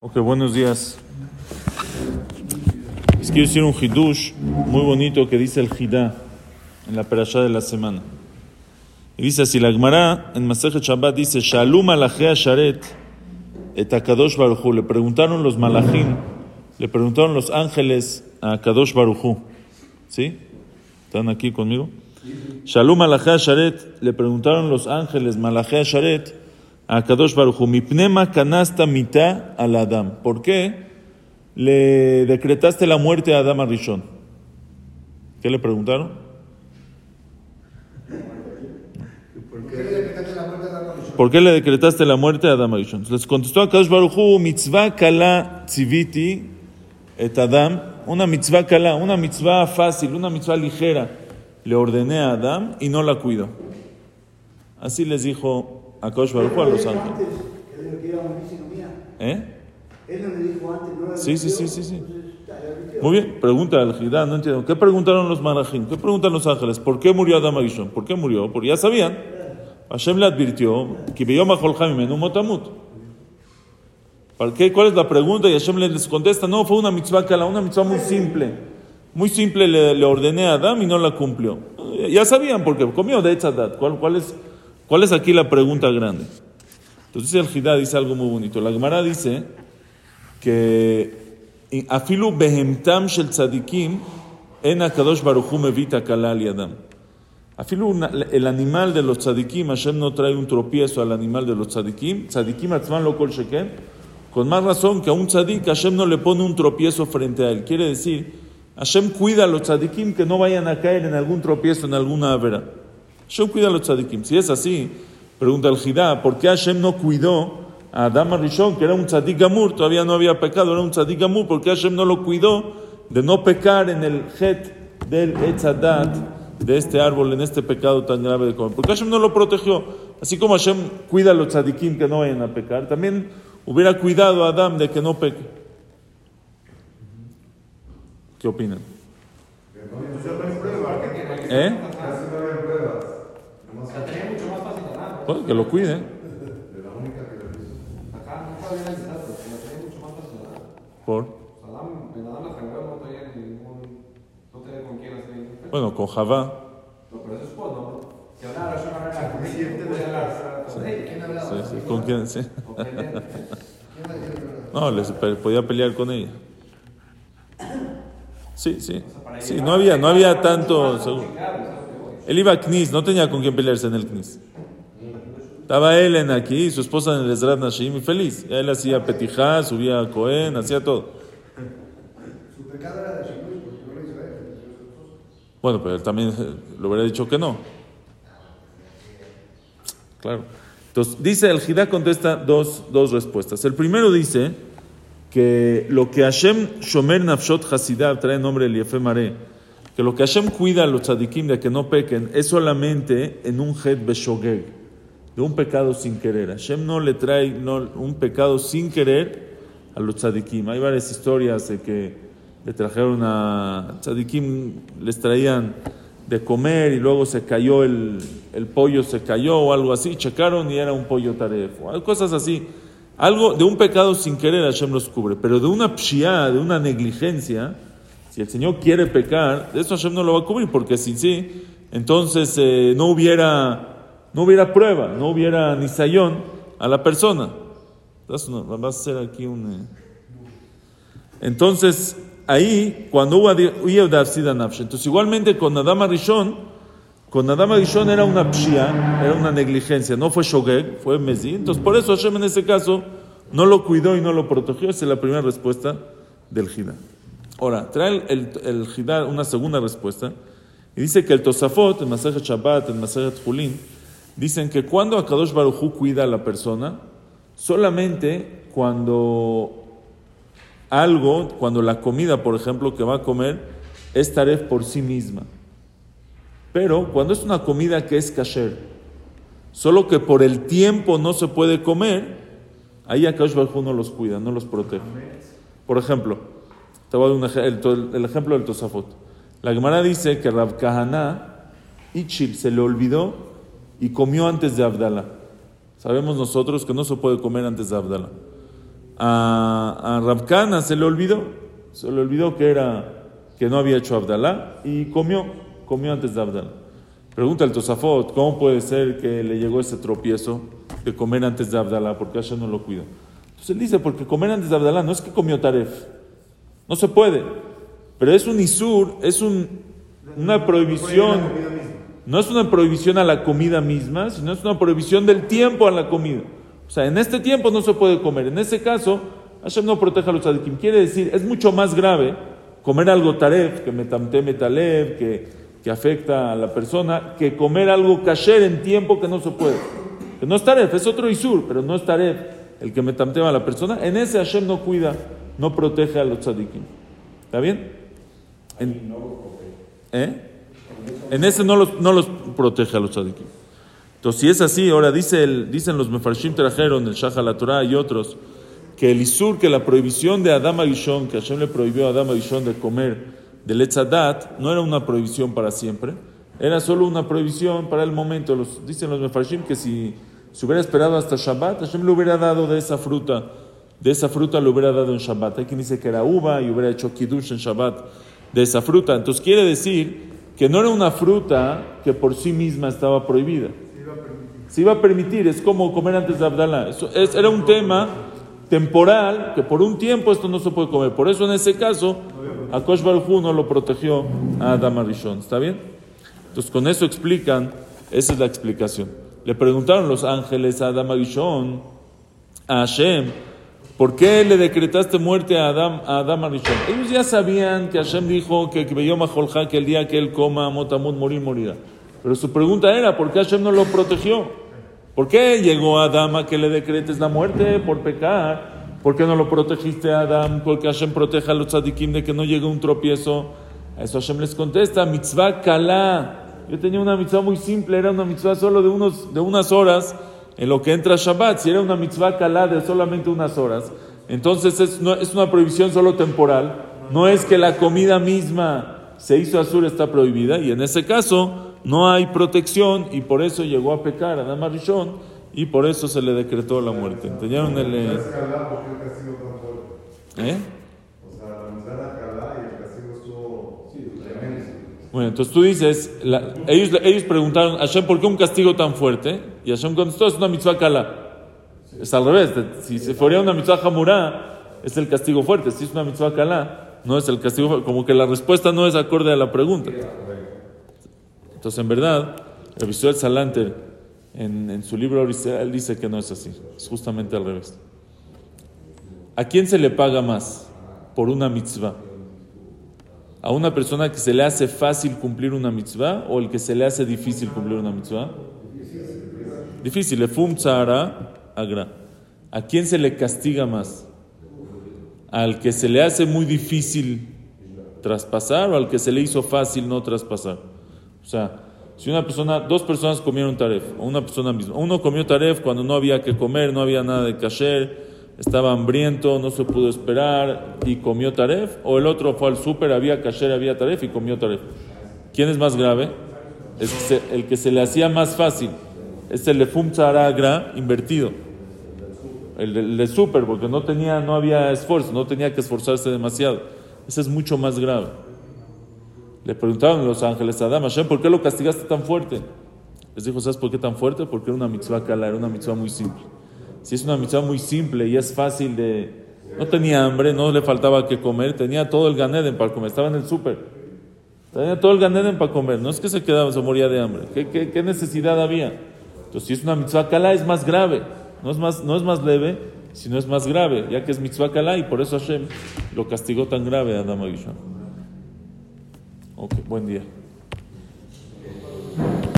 Ok, buenos días. Les quiero decir un hidush muy bonito que dice el Hidá en la perashá de la semana. Y dice así, la Gemara en Masejet Shabbat dice, Shalom alajea sharet et akadosh. Le preguntaron los malachim, le preguntaron los ángeles a Akadosh baruchu. ¿Sí? ¿Están aquí conmigo? Shalom alajea sharet, le preguntaron los ángeles malajea sharet a Kadosh Baruchu, mipnema canasta mitad al Adam. ¿Por qué le decretaste la muerte a Adam Arishon? ¿Qué le preguntaron? ¿Por qué le decretaste la muerte a Adam Arishon? Les contestó a Kadosh Baruchu, mitzvah kala tziviti et Adam, una mitzvah kala, una mitzvah fácil, una mitzvah ligera. Le ordené a Adam y no la cuido. Así les dijo a Kosh Baruch a los ángeles. ¿Eh? Sí, sí, sí, sí, sí. Muy bien, pregunta al Gidá, no entiendo. ¿Qué preguntaron los malachim? ¿Qué preguntan los ángeles? ¿Por qué murió Adam Arishon? ¿Por qué murió? Porque ya sabían. Hashem le advirtió que motamut. ¿Para qué? ¿Cuál es la pregunta? Y Hashem les contesta, no, fue una mitzvah kala, una mitzvah muy simple. Muy simple le, le, ordené a Adam y no la cumplió. Ya sabían porque comió de Etzadat. ¿Cuál, ¿Cuál es ¿Cuál es aquí la pregunta grande? Entonces el Jidá dice algo muy bonito. La Gemara dice que afilu behemtam shel tzadikim en akadosh baruchu mevita kalal yadam. Afilu el animal de los tzadikim, Hashem no trae un tropiezo al animal de los tzadikim. Tzadikim atzman lo kol sheken. Con más razón que a un tzadik Hashem no le pone un tropiezo frente a él. Quiere decir, Hashem cuida a los tzadikim que no vayan a caer en algún tropiezo, en alguna avera. Hashem cuida a los tzadikim. Si es así, pregunta el Jidá, ¿por qué Hashem no cuidó a Adam Rishon, que era un tzadik gamur, todavía no había pecado, era un tzadik gamur, ¿por qué Hashem no lo cuidó de no pecar en el het del etzadat, de este árbol, en este pecado tan grave de comer? ¿Por qué Hashem no lo protegió? Así como Hashem cuida a los tzadikim que no vayan a pecar, también hubiera cuidado a Adam de que no peque. ¿Qué opinan? ¿Eh? Pues que lo cuide. ¿Por? Bueno, con Javá. No, les podía pelear con ella. Sí, sí. Sí, no había, no había tanto. Él iba a Knis, no tenía con quién pelearse en el Knis. Estaba él en aquí, su esposa en el Ezrat Nashim, y feliz. Él hacía petijá, subía a Cohen, hacía todo. Su pecado era de Bueno, pero él también le hubiera dicho que no. Claro. Entonces, dice, el Jidá contesta dos, dos respuestas. El primero dice que lo que Hashem Shomer Nafshot Hasidah trae nombre el Yefe Mare, que lo que Hashem cuida a los tzadikim de que no pequen es solamente en un Het Beshogeg de un pecado sin querer. Hashem no le trae un pecado sin querer a los tzadikim. Hay varias historias de que le trajeron a tzadikim, les traían de comer y luego se cayó el, el pollo, se cayó o algo así, checaron y era un pollo tarefo. Hay cosas así. Algo de un pecado sin querer Hashem los cubre, pero de una pshia, de una negligencia, si el Señor quiere pecar, de eso Hashem no lo va a cubrir, porque si sí, entonces eh, no hubiera no hubiera prueba, no hubiera ni sayón a la persona. Entonces, a hacer aquí un... Eh. Entonces, ahí, cuando hubo entonces igualmente con Adama Rishon, con Adama Rishon era una pshia, era una negligencia, no fue shogeg, fue mezi. Entonces, por eso Hashem en ese caso no lo cuidó y no lo protegió. Esa es la primera respuesta del Jidá. Ahora, trae el, el, una segunda respuesta y dice que el Tosafot, el Masajet Shabbat, el Masajet Julin, Dicen que cuando Akadosh Barujú cuida a la persona, solamente cuando algo, cuando la comida, por ejemplo, que va a comer, es taref por sí misma. Pero cuando es una comida que es kasher, solo que por el tiempo no se puede comer, ahí Akadosh Barujú no los cuida, no los protege. Por ejemplo, te voy a dar el, el, ejemplo del Tosafot. La Gemara dice que Rab Kahana, Ichil, se le olvidó y comió antes de Abdala. Sabemos nosotros que no se puede comer antes de Abdala. a, a se le olvidó, se le olvidó que era que no había hecho Abdalá y comió, comió antes de Abdalá. Pregunta el Tosafot, ¿cómo puede ser que le llegó ese tropiezo de comer antes de Abdalá? Porque Hashem no lo cuida. Entonces él dice, porque comer antes de Abdalá no es que comió Taref, no se puede, pero es un Isur, es un, una prohibición, no es una prohibición a la comida misma, sino es una prohibición del tiempo a la comida. O sea, en este tiempo no se puede comer. En ese caso, Hashem no protege a los tzadikim. Quiere decir, es mucho más grave comer algo taref, que metamte metalev, que, que afecta a la persona, que comer algo kasher en tiempo que no se puede. Que no es taref, es otro isur, pero no es taref el que metamtema a la persona. En ese Hashem no cuida, no protege a los tzadikim. ¿Está bien? En, ¿eh? En ese no los, protege a los tzadikim. Entonces, si es así, ahora dicen los mefarshim trajeron, el Shah la Torah y otros, que el Isur, que la prohibición de Adam Agishon, que Hashem le prohibió a Adam Agishon de comer del Etzadat, no era una prohibición para siempre, era solo una prohibición para el momento. Dicen los mefarshim que si se hubiera esperado hasta Shabbat, Hashem le hubiera dado de esa fruta, de esa fruta le hubiera dado en Shabbat. Hay quien dice que era uva y hubiera hecho kiddush en Shabbat de esa fruta. Entonces quiere decir que no era una fruta que por sí misma estaba prohibida se iba a permitir, es como comer antes de Abdalá. Eso es, era un tema temporal que por un tiempo esto no se puede comer. Por eso en ese caso, Akosh Baruj no lo protegió a Adam Arishon. ¿Está bien? Entonces con eso explican, esa es la explicación. Le preguntaron los ángeles a Adam Arishon, a Hashem, ¿por qué le decretaste muerte a Adam, a Adam Arishon? Ellos ya sabían que Hashem dijo que, que el día que él coma Motamud morir, morirá. Pero su pregunta era, ¿por qué Hashem no lo protegió? ¿Por qué llegó a Adam a que le decretes la muerte por pecar? ¿Por qué no lo protegiste a Adam? Porque Hashem protege a los tzadikim de que no llegue un tropiezo. A eso Hashem les contesta, mitzvah kala. Yo tenía una mitzvah muy simple, era una mitzvah solo de, unos, de unas horas en lo que entra Shabbat. Si era una mitzvah kala de solamente unas horas, entonces es, no, es una prohibición solo temporal. No es que la comida misma se hizo azul, está prohibida. Y en ese caso no hay protección y por eso llegó a pecar a Adama Rishon y por eso se le decretó la muerte. ¿Entendieron el...? Eh? Entonces tú dices, ellos, ellos preguntaron, Hashem, ¿por qué un castigo tan fuerte? Y Hashem contestó, es una mitzvah kala. Es al revés, si se fuera una mitzvah hamurá, es el castigo fuerte. Si es una mitzvah kala, no es el castigo fuerte. Como que la respuesta no es acorde a la pregunta. Entonces, en verdad, el Visual Salanter, en, en su libro él dice que no es así, es justamente al revés. ¿A quién se le paga más por una mitzvah? ¿A una persona que se le hace fácil cumplir una mitzvah o el que se le hace difícil cumplir una mitzvah? Difícil, fum agra. ¿A quién se le castiga más? ¿Al que se le hace muy difícil traspasar o al que se le hizo fácil no traspasar? O sea, si una persona, dos personas comieron taref, o una persona misma, uno comió taref cuando no había que comer, no había nada de kasher, estaba hambriento, no se pudo esperar y comió taref, o el otro fue al súper, había kasher, había taref y comió taref. ¿Quién es más grave? El que se le hacía más fácil. Es el lefum tzaragra invertido. El de, el súper, porque no, tenía, no había esfuerzo, no tenía que esforzarse demasiado. Ese es mucho más grave. Le preguntaron los ángeles a Adam, Hashem, ¿por qué lo castigaste tan fuerte? Les dijo, ¿sabes por qué tan fuerte? Porque era una mitzvah kala, era una mitzvah muy simple. Si es una mitzvah muy simple y es fácil de... No tenía hambre, no le faltaba que comer, tenía todo el ganeden para comer, estaba en el súper. Tenía todo el ganeden para comer, no es que se quedaba, se moría de hambre. ¿Qué, qué, necesidad había? Entonces, si es una mitzvah kala, es más grave. No es más, no es más leve, sino es más grave, ya que es mitzvah kala y por eso Hashem lo castigó tan grave a Adam Ok, buen día.